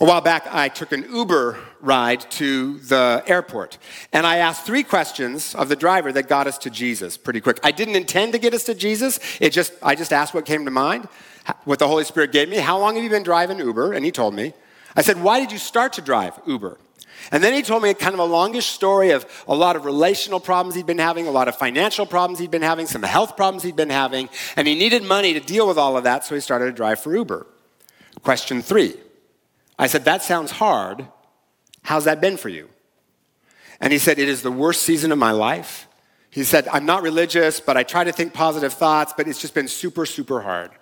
A while back, I took an Uber ride to the airport, and I asked three questions of the driver that got us to Jesus pretty quick. I didn't intend to get us to Jesus. It just, I just asked what came to mind, what the Holy Spirit gave me. How long have you been driving Uber? And he told me. I said, Why did you start to drive Uber? And then he told me kind of a longish story of a lot of relational problems he'd been having, a lot of financial problems he'd been having, some health problems he'd been having, and he needed money to deal with all of that, so he started to drive for Uber. Question three I said, That sounds hard. How's that been for you? And he said, It is the worst season of my life. He said, I'm not religious, but I try to think positive thoughts, but it's just been super, super hard.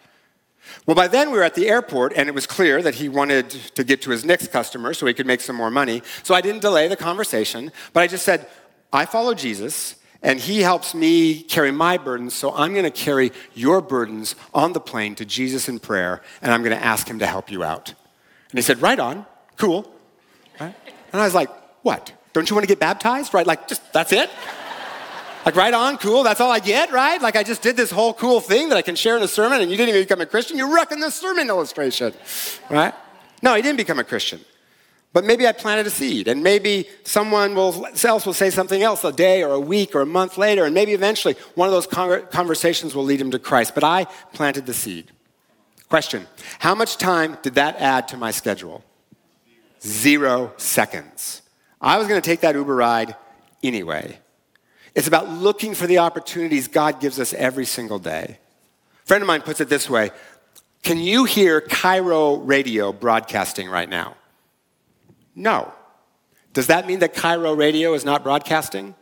Well, by then we were at the airport, and it was clear that he wanted to get to his next customer so he could make some more money. So I didn't delay the conversation, but I just said, I follow Jesus, and he helps me carry my burdens, so I'm going to carry your burdens on the plane to Jesus in prayer, and I'm going to ask him to help you out. And he said, Right on, cool. Right? And I was like, What? Don't you want to get baptized? Right? Like, just that's it? Like, right on, cool, that's all I get, right? Like, I just did this whole cool thing that I can share in a sermon, and you didn't even become a Christian. You're wrecking the sermon illustration, right? No, he didn't become a Christian. But maybe I planted a seed, and maybe someone will, else will say something else a day or a week or a month later, and maybe eventually one of those conversations will lead him to Christ. But I planted the seed. Question How much time did that add to my schedule? Zero seconds. I was going to take that Uber ride anyway. It's about looking for the opportunities God gives us every single day. A friend of mine puts it this way Can you hear Cairo radio broadcasting right now? No. Does that mean that Cairo radio is not broadcasting?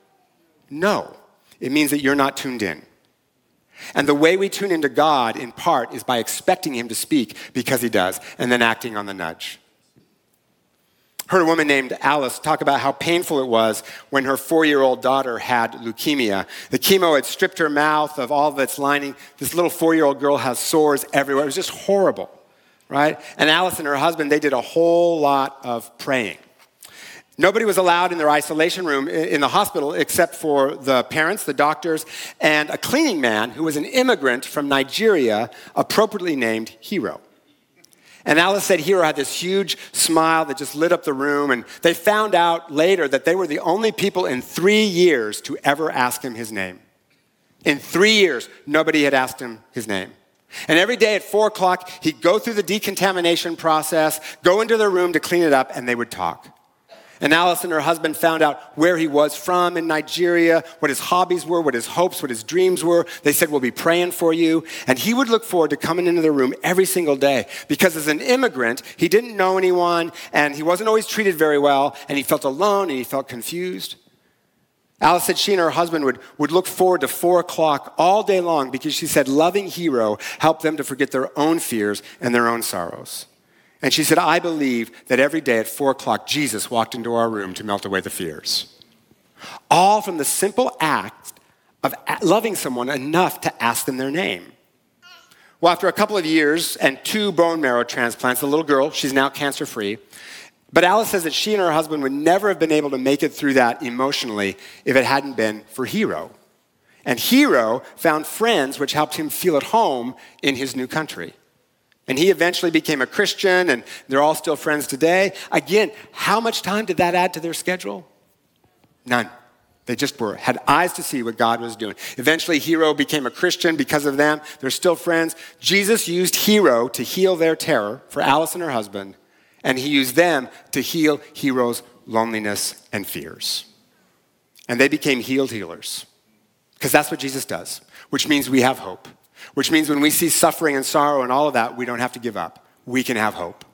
No. It means that you're not tuned in. And the way we tune into God, in part, is by expecting Him to speak because He does, and then acting on the nudge. Heard a woman named Alice talk about how painful it was when her four year old daughter had leukemia. The chemo had stripped her mouth of all of its lining. This little four year old girl has sores everywhere. It was just horrible, right? And Alice and her husband, they did a whole lot of praying. Nobody was allowed in their isolation room in the hospital except for the parents, the doctors, and a cleaning man who was an immigrant from Nigeria, appropriately named Hero. And Alice said Hero had this huge smile that just lit up the room. And they found out later that they were the only people in three years to ever ask him his name. In three years, nobody had asked him his name. And every day at four o'clock, he'd go through the decontamination process, go into their room to clean it up, and they would talk. And Alice and her husband found out where he was from in Nigeria, what his hobbies were, what his hopes, what his dreams were. They said, We'll be praying for you. And he would look forward to coming into the room every single day because as an immigrant, he didn't know anyone and he wasn't always treated very well and he felt alone and he felt confused. Alice said she and her husband would, would look forward to four o'clock all day long because she said loving Hero helped them to forget their own fears and their own sorrows. And she said, I believe that every day at four o'clock, Jesus walked into our room to melt away the fears. All from the simple act of loving someone enough to ask them their name. Well, after a couple of years and two bone marrow transplants, the little girl, she's now cancer free. But Alice says that she and her husband would never have been able to make it through that emotionally if it hadn't been for Hero. And Hero found friends which helped him feel at home in his new country. And he eventually became a Christian, and they're all still friends today. Again, how much time did that add to their schedule? None. They just were, had eyes to see what God was doing. Eventually, Hero became a Christian because of them. They're still friends. Jesus used Hero to heal their terror for Alice and her husband, and he used them to heal Hero's loneliness and fears. And they became healed healers because that's what Jesus does, which means we have hope which means when we see suffering and sorrow and all of that, we don't have to give up. We can have hope.